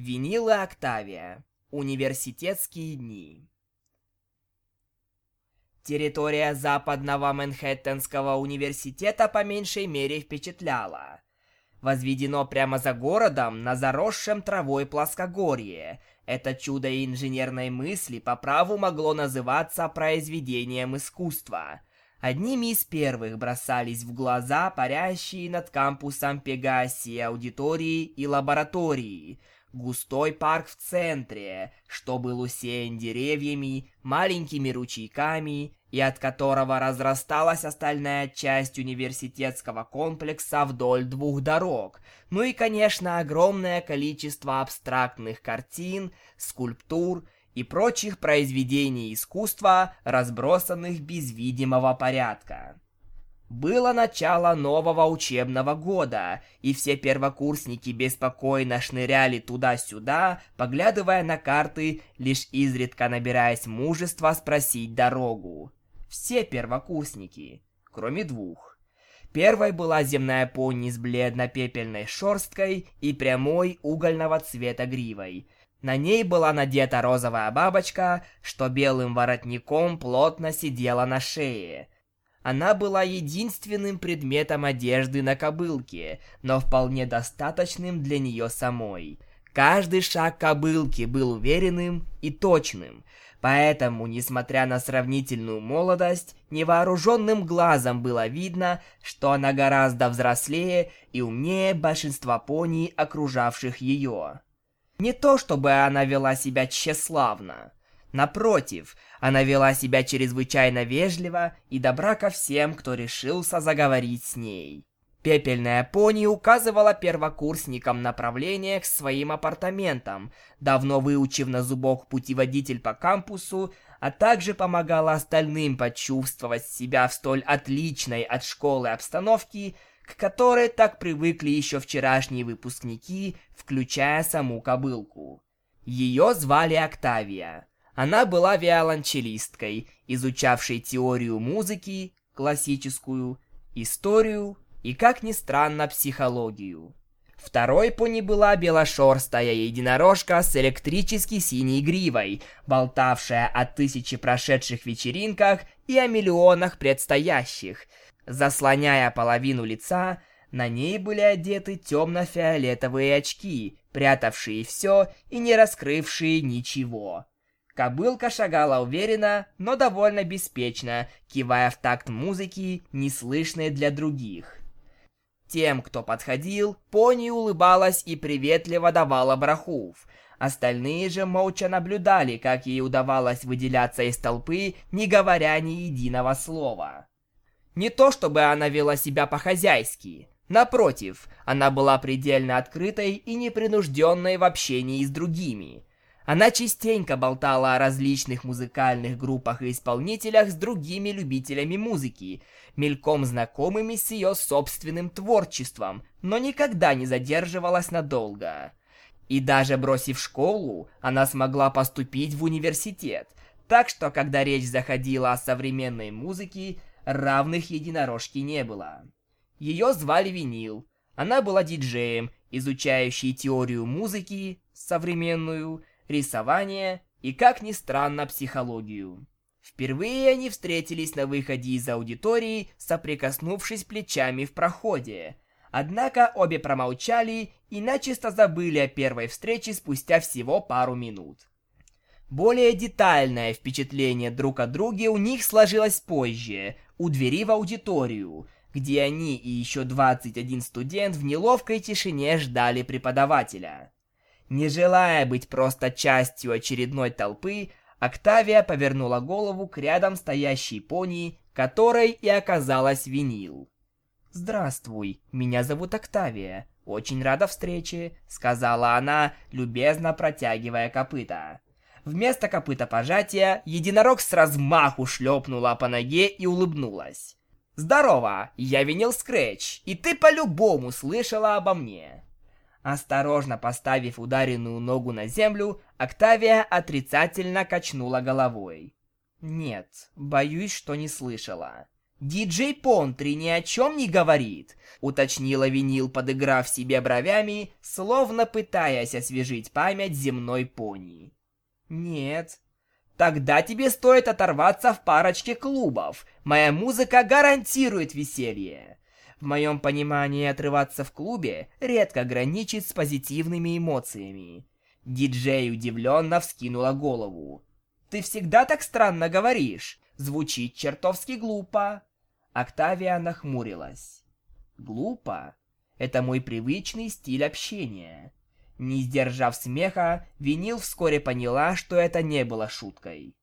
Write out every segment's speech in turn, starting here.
Винила Октавия. Университетские дни. Территория Западного Манхэттенского университета по меньшей мере впечатляла. Возведено прямо за городом на заросшем травой плоскогорье. Это чудо инженерной мысли по праву могло называться произведением искусства. Одними из первых бросались в глаза парящие над кампусом Пегасии аудитории и лаборатории – Густой парк в центре, что был усеян деревьями, маленькими ручейками, и от которого разрасталась остальная часть университетского комплекса вдоль двух дорог. Ну и, конечно, огромное количество абстрактных картин, скульптур и прочих произведений искусства, разбросанных без видимого порядка. Было начало нового учебного года, и все первокурсники беспокойно шныряли туда-сюда, поглядывая на карты, лишь изредка набираясь мужества спросить дорогу. Все первокурсники, кроме двух. Первой была земная пони с бледно-пепельной шерсткой и прямой угольного цвета гривой. На ней была надета розовая бабочка, что белым воротником плотно сидела на шее – она была единственным предметом одежды на кобылке, но вполне достаточным для нее самой. Каждый шаг кобылки был уверенным и точным, поэтому, несмотря на сравнительную молодость, невооруженным глазом было видно, что она гораздо взрослее и умнее большинства пони, окружавших ее. Не то чтобы она вела себя тщеславно, Напротив, она вела себя чрезвычайно вежливо и добра ко всем, кто решился заговорить с ней. Пепельная пони указывала первокурсникам направление к своим апартаментам, давно выучив на зубок путеводитель по кампусу, а также помогала остальным почувствовать себя в столь отличной от школы обстановке, к которой так привыкли еще вчерашние выпускники, включая саму кобылку. Ее звали Октавия. Она была виолончелисткой, изучавшей теорию музыки, классическую, историю и, как ни странно, психологию. Второй пони была белошерстая единорожка с электрически синей гривой, болтавшая о тысячи прошедших вечеринках и о миллионах предстоящих. Заслоняя половину лица, на ней были одеты темно-фиолетовые очки, прятавшие все и не раскрывшие ничего. Кобылка шагала уверенно, но довольно беспечно, кивая в такт музыки, неслышной для других. Тем, кто подходил, пони улыбалась и приветливо давала брахув. Остальные же молча наблюдали, как ей удавалось выделяться из толпы, не говоря ни единого слова. Не то чтобы она вела себя по-хозяйски. Напротив, она была предельно открытой и непринужденной в общении с другими. Она частенько болтала о различных музыкальных группах и исполнителях с другими любителями музыки, мельком знакомыми с ее собственным творчеством, но никогда не задерживалась надолго. И даже бросив школу, она смогла поступить в университет, так что когда речь заходила о современной музыке, равных единорожки не было. Ее звали Винил. Она была диджеем, изучающей теорию музыки, современную, рисование и, как ни странно, психологию. Впервые они встретились на выходе из аудитории, соприкоснувшись плечами в проходе. Однако обе промолчали и начисто забыли о первой встрече спустя всего пару минут. Более детальное впечатление друг о друге у них сложилось позже, у двери в аудиторию, где они и еще 21 студент в неловкой тишине ждали преподавателя. Не желая быть просто частью очередной толпы, Октавия повернула голову к рядом стоящей пони, которой и оказалась винил. «Здравствуй, меня зовут Октавия. Очень рада встрече», — сказала она, любезно протягивая копыта. Вместо копыта пожатия единорог с размаху шлепнула по ноге и улыбнулась. «Здорово, я винил Скретч, и ты по-любому слышала обо мне». Осторожно поставив ударенную ногу на землю, Октавия отрицательно качнула головой. «Нет, боюсь, что не слышала. «Диджей Понтри ни о чем не говорит», — уточнила винил, подыграв себе бровями, словно пытаясь освежить память земной пони. «Нет». «Тогда тебе стоит оторваться в парочке клубов. Моя музыка гарантирует веселье». В моем понимании отрываться в клубе редко граничит с позитивными эмоциями. Диджей удивленно вскинула голову. «Ты всегда так странно говоришь. Звучит чертовски глупо». Октавия нахмурилась. «Глупо? Это мой привычный стиль общения». Не сдержав смеха, Винил вскоре поняла, что это не было шуткой.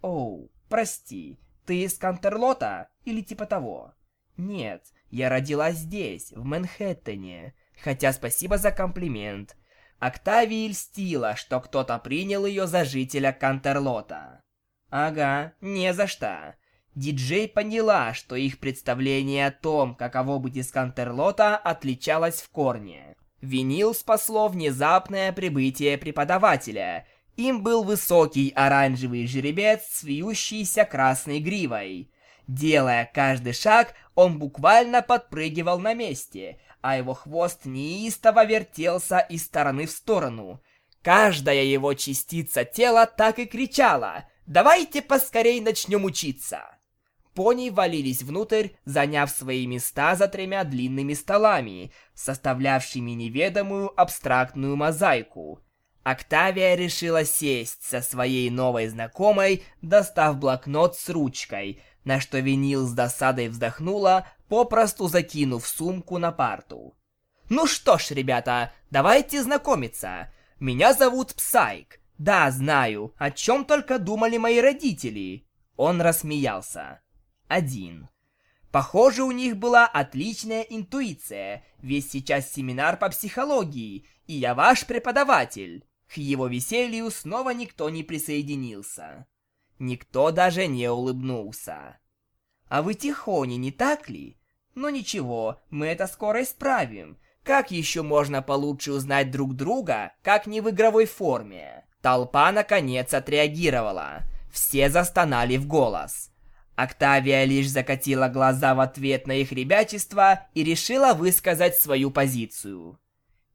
«Оу, прости, ты из Кантерлота или типа того?» «Нет, я родилась здесь, в Манхэттене. Хотя спасибо за комплимент. Октавии льстила, что кто-то принял ее за жителя Кантерлота. Ага, не за что. Диджей поняла, что их представление о том, каково быть из Кантерлота, отличалось в корне. Винил спасло внезапное прибытие преподавателя. Им был высокий оранжевый жеребец с вьющейся красной гривой. Делая каждый шаг, он буквально подпрыгивал на месте, а его хвост неистово вертелся из стороны в сторону. Каждая его частица тела так и кричала «Давайте поскорей начнем учиться!» Пони валились внутрь, заняв свои места за тремя длинными столами, составлявшими неведомую абстрактную мозаику. Октавия решила сесть со своей новой знакомой, достав блокнот с ручкой, на что винил с досадой вздохнула, попросту закинув сумку на парту. «Ну что ж, ребята, давайте знакомиться. Меня зовут Псайк. Да, знаю, о чем только думали мои родители». Он рассмеялся. Один. Похоже, у них была отличная интуиция, Весь сейчас семинар по психологии, и я ваш преподаватель. К его веселью снова никто не присоединился. Никто даже не улыбнулся. А вы тихони, не так ли? Но ничего, мы это скоро исправим. Как еще можно получше узнать друг друга, как не в игровой форме? Толпа наконец отреагировала. Все застонали в голос. Октавия лишь закатила глаза в ответ на их ребячество и решила высказать свою позицию.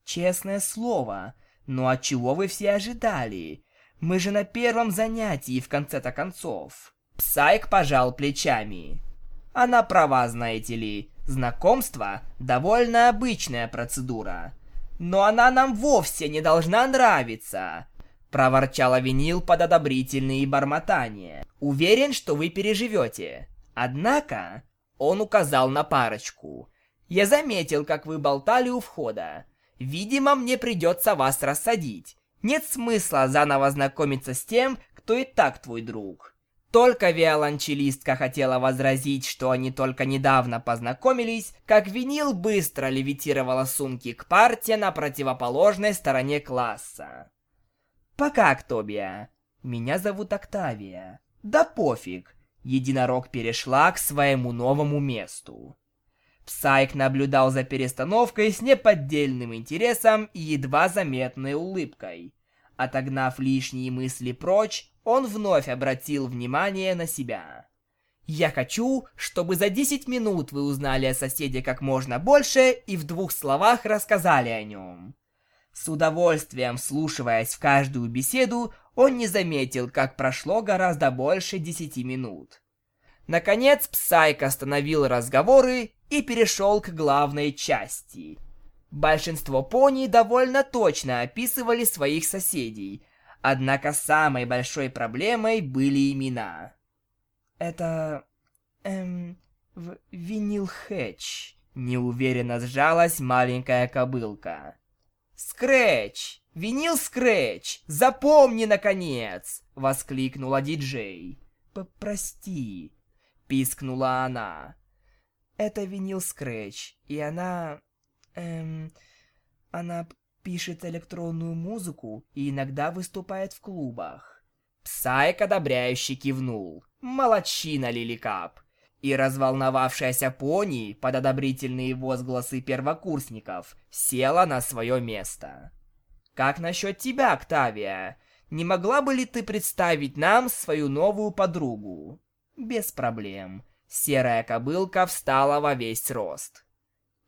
Честное слово, но от чего вы все ожидали? Мы же на первом занятии, в конце-то концов. Псайк пожал плечами. Она права, знаете ли. Знакомство – довольно обычная процедура. Но она нам вовсе не должна нравиться. Проворчала винил под одобрительные бормотания. Уверен, что вы переживете. Однако, он указал на парочку. Я заметил, как вы болтали у входа. Видимо, мне придется вас рассадить. Нет смысла заново знакомиться с тем, кто и так твой друг. Только виолончелистка хотела возразить, что они только недавно познакомились, как винил быстро левитировала сумки к парте на противоположной стороне класса. «Пока, Актобия. Меня зовут Октавия. Да пофиг». Единорог перешла к своему новому месту. Псайк наблюдал за перестановкой с неподдельным интересом и едва заметной улыбкой. Отогнав лишние мысли прочь, он вновь обратил внимание на себя. «Я хочу, чтобы за 10 минут вы узнали о соседе как можно больше и в двух словах рассказали о нем». С удовольствием вслушиваясь в каждую беседу, он не заметил, как прошло гораздо больше 10 минут. Наконец Псайк остановил разговоры и перешел к главной части. Большинство пони довольно точно описывали своих соседей, однако самой большой проблемой были имена. Это... эм... В... Винил Хэтч. Неуверенно сжалась маленькая кобылка. «Скрэч! Винил Скрэч! Запомни, наконец!» — воскликнула диджей. «Прости!» — пискнула она. «Это винил Скрэч, и она... Эм... Она пишет электронную музыку и иногда выступает в клубах». Псайк одобряюще кивнул. «Молодчина, Лиликап!» И разволновавшаяся пони под одобрительные возгласы первокурсников села на свое место. «Как насчет тебя, Октавия? Не могла бы ли ты представить нам свою новую подругу?» «Без проблем. Серая кобылка встала во весь рост.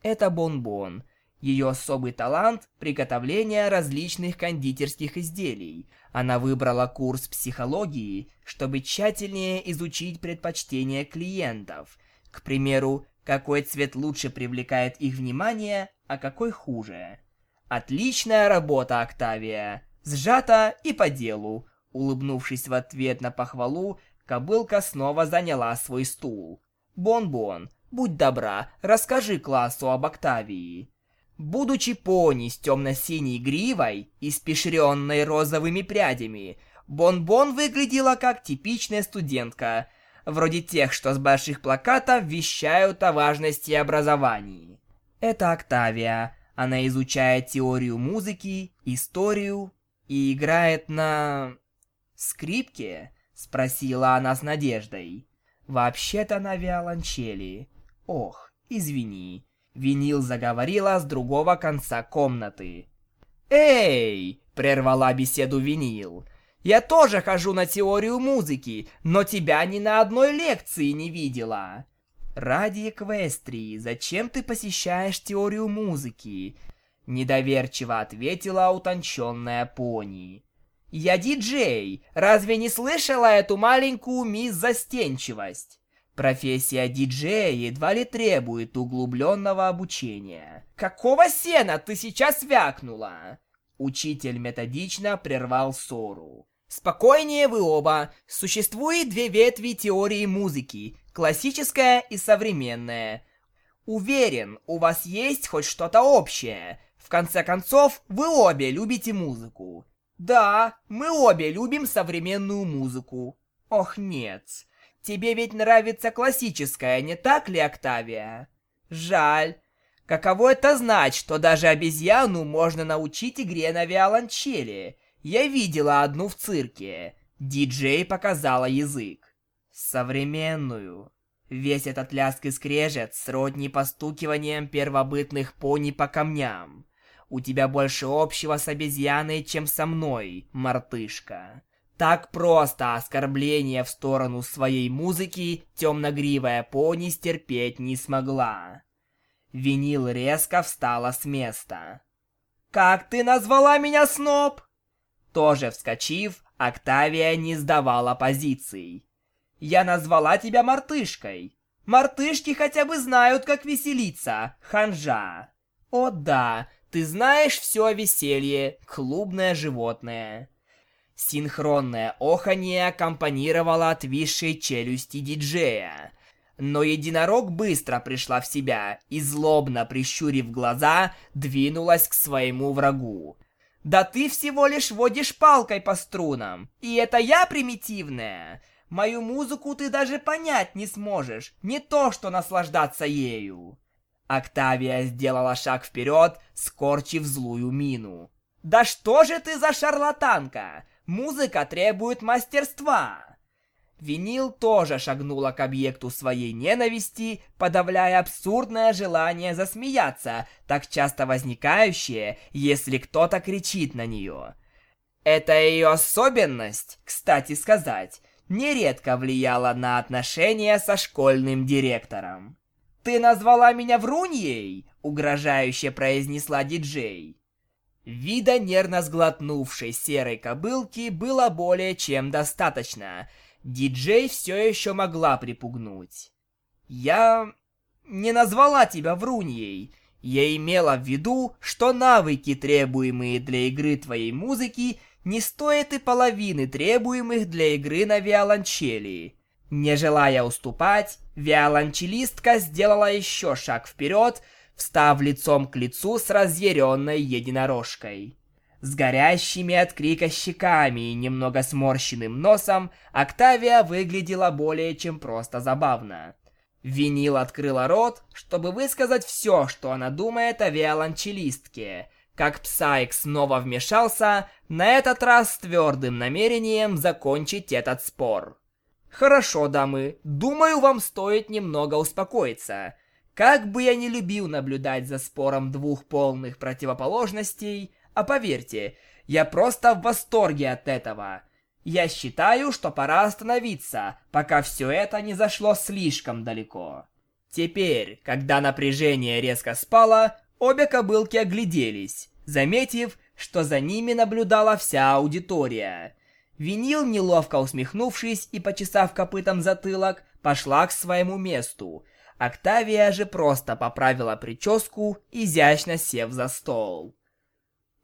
Это Бонбон. Ее особый талант – приготовление различных кондитерских изделий. Она выбрала курс психологии, чтобы тщательнее изучить предпочтения клиентов. К примеру, какой цвет лучше привлекает их внимание, а какой хуже. Отличная работа, Октавия. Сжато и по делу. Улыбнувшись в ответ на похвалу, кобылка снова заняла свой стул. Бон-бон, будь добра, расскажи классу об Октавии. Будучи пони с темно-синей гривой, испещренной розовыми прядями, Бон-Бон выглядела как типичная студентка, вроде тех, что с больших плакатов вещают о важности образования. Это Октавия. Она изучает теорию музыки, историю и играет на... скрипке? Спросила она с надеждой. Вообще-то на виолончели. Ох, извини. Винил заговорила с другого конца комнаты. «Эй!» — прервала беседу Винил. «Я тоже хожу на теорию музыки, но тебя ни на одной лекции не видела». «Ради Эквестрии, зачем ты посещаешь теорию музыки?» Недоверчиво ответила утонченная пони. «Я диджей, разве не слышала эту маленькую мисс Застенчивость?» Профессия диджея едва ли требует углубленного обучения. «Какого сена ты сейчас вякнула?» Учитель методично прервал ссору. «Спокойнее вы оба. Существует две ветви теории музыки, классическая и современная. Уверен, у вас есть хоть что-то общее. В конце концов, вы обе любите музыку. Да, мы обе любим современную музыку. Ох, нет. Тебе ведь нравится классическая, не так ли, Октавия? Жаль. Каково это знать, что даже обезьяну можно научить игре на виолончели? Я видела одну в цирке. Диджей показала язык. Современную. Весь этот ляск и скрежет сродни постукиванием первобытных пони по камням. У тебя больше общего с обезьяной, чем со мной, мартышка. Так просто оскорбление в сторону своей музыки темногривая пони стерпеть не смогла. Винил резко встала с места. «Как ты назвала меня, сноб?» Тоже вскочив, Октавия не сдавала позиций. «Я назвала тебя мартышкой. Мартышки хотя бы знают, как веселиться, ханжа. О да, ты знаешь все о веселье, клубное животное». Синхронное оханье аккомпанировало отвисшей челюсти диджея. Но единорог быстро пришла в себя и, злобно прищурив глаза, двинулась к своему врагу. «Да ты всего лишь водишь палкой по струнам, и это я примитивная. Мою музыку ты даже понять не сможешь, не то что наслаждаться ею». Октавия сделала шаг вперед, скорчив злую мину. «Да что же ты за шарлатанка? Музыка требует мастерства. Винил тоже шагнула к объекту своей ненависти, подавляя абсурдное желание засмеяться, так часто возникающее, если кто-то кричит на нее. Это ее особенность, кстати сказать, нередко влияла на отношения со школьным директором. «Ты назвала меня вруньей?» — угрожающе произнесла диджей. Вида нервно сглотнувшей серой кобылки было более чем достаточно. Диджей все еще могла припугнуть. «Я не назвала тебя вруньей. Я имела в виду, что навыки, требуемые для игры твоей музыки, не стоят и половины требуемых для игры на виолончели». Не желая уступать, виолончелистка сделала еще шаг вперед, встав лицом к лицу с разъяренной единорожкой. С горящими от крика щеками и немного сморщенным носом Октавия выглядела более чем просто забавно. Винил открыла рот, чтобы высказать все, что она думает о виолончелистке. Как Псайк снова вмешался, на этот раз с твердым намерением закончить этот спор. «Хорошо, дамы, думаю, вам стоит немного успокоиться. Как бы я ни любил наблюдать за спором двух полных противоположностей, а поверьте, я просто в восторге от этого. Я считаю, что пора остановиться, пока все это не зашло слишком далеко. Теперь, когда напряжение резко спало, обе кобылки огляделись, заметив, что за ними наблюдала вся аудитория. Винил, неловко усмехнувшись и почесав копытом затылок, пошла к своему месту. Октавия же просто поправила прическу, изящно сев за стол.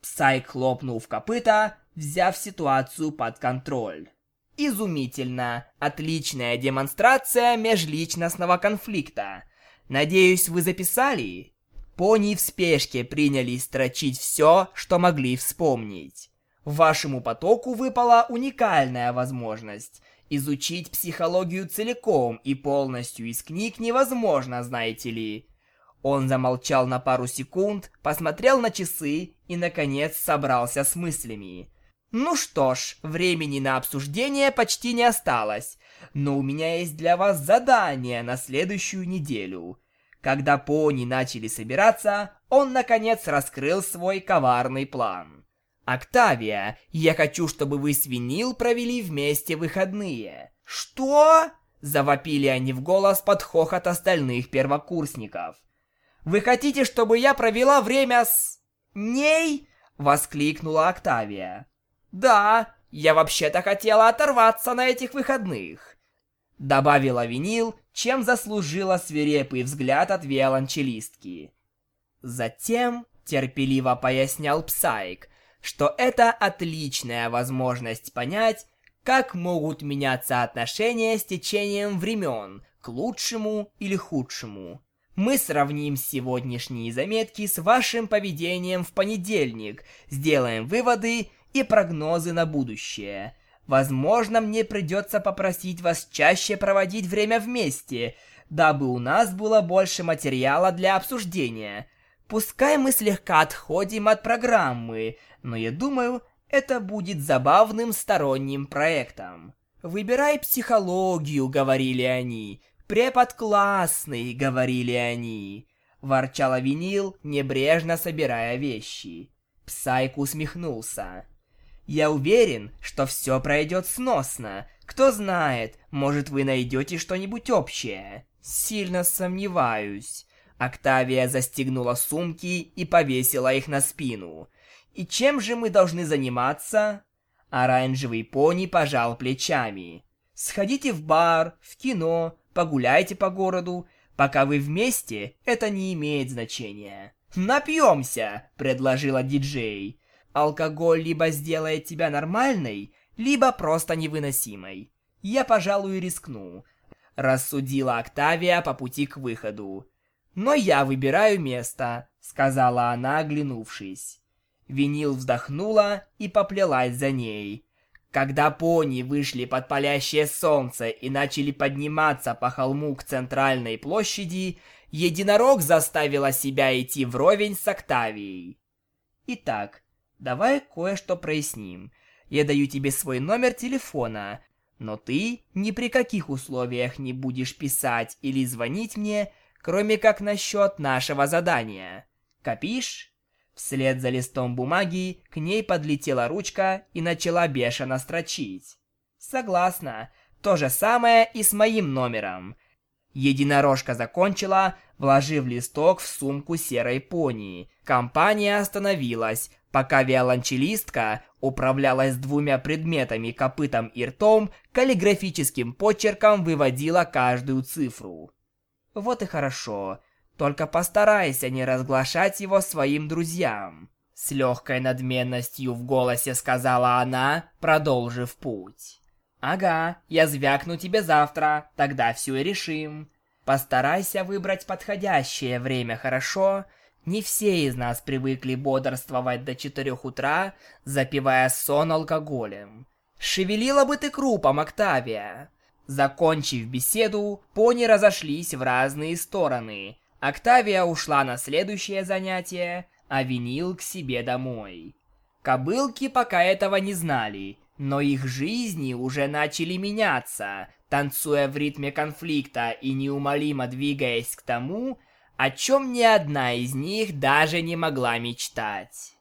Псай хлопнул в копыта, взяв ситуацию под контроль. Изумительно! Отличная демонстрация межличностного конфликта. Надеюсь, вы записали? Пони в спешке принялись строчить все, что могли вспомнить. Вашему потоку выпала уникальная возможность. Изучить психологию целиком и полностью из книг невозможно, знаете ли. Он замолчал на пару секунд, посмотрел на часы и, наконец, собрался с мыслями. Ну что ж, времени на обсуждение почти не осталось, но у меня есть для вас задание на следующую неделю. Когда пони начали собираться, он, наконец, раскрыл свой коварный план. «Октавия, я хочу, чтобы вы с Винил провели вместе выходные». «Что?» – завопили они в голос под хохот остальных первокурсников. «Вы хотите, чтобы я провела время с... ней?» – воскликнула Октавия. «Да, я вообще-то хотела оторваться на этих выходных», – добавила Винил, чем заслужила свирепый взгляд от виолончелистки. Затем терпеливо пояснял Псайк, что это отличная возможность понять, как могут меняться отношения с течением времен, к лучшему или худшему. Мы сравним сегодняшние заметки с вашим поведением в понедельник, сделаем выводы и прогнозы на будущее. Возможно, мне придется попросить вас чаще проводить время вместе, дабы у нас было больше материала для обсуждения. Пускай мы слегка отходим от программы, но я думаю, это будет забавным сторонним проектом. «Выбирай психологию», — говорили они. «Препод классный», — говорили они. Ворчала винил, небрежно собирая вещи. Псайк усмехнулся. «Я уверен, что все пройдет сносно. Кто знает, может вы найдете что-нибудь общее. Сильно сомневаюсь». Октавия застегнула сумки и повесила их на спину. И чем же мы должны заниматься? Оранжевый пони пожал плечами. Сходите в бар, в кино, погуляйте по городу. Пока вы вместе, это не имеет значения. «Напьемся!» – предложила диджей. «Алкоголь либо сделает тебя нормальной, либо просто невыносимой. Я, пожалуй, рискну», – рассудила Октавия по пути к выходу. «Но я выбираю место», — сказала она, оглянувшись. Винил вздохнула и поплелась за ней. Когда пони вышли под палящее солнце и начали подниматься по холму к центральной площади, единорог заставила себя идти вровень с Октавией. «Итак, давай кое-что проясним. Я даю тебе свой номер телефона, но ты ни при каких условиях не будешь писать или звонить мне, кроме как насчет нашего задания. Копишь? Вслед за листом бумаги к ней подлетела ручка и начала бешено строчить. Согласна. То же самое и с моим номером. Единорожка закончила, вложив листок в сумку серой пони. Компания остановилась, пока виолончелистка управлялась двумя предметами копытом и ртом, каллиграфическим почерком выводила каждую цифру. Вот и хорошо. Только постарайся не разглашать его своим друзьям. С легкой надменностью в голосе сказала она, продолжив путь. «Ага, я звякну тебе завтра, тогда все и решим. Постарайся выбрать подходящее время, хорошо? Не все из нас привыкли бодрствовать до четырех утра, запивая сон алкоголем. Шевелила бы ты крупом, Октавия!» Закончив беседу, пони разошлись в разные стороны. Октавия ушла на следующее занятие, а Винил к себе домой. Кобылки пока этого не знали, но их жизни уже начали меняться, танцуя в ритме конфликта и неумолимо двигаясь к тому, о чем ни одна из них даже не могла мечтать.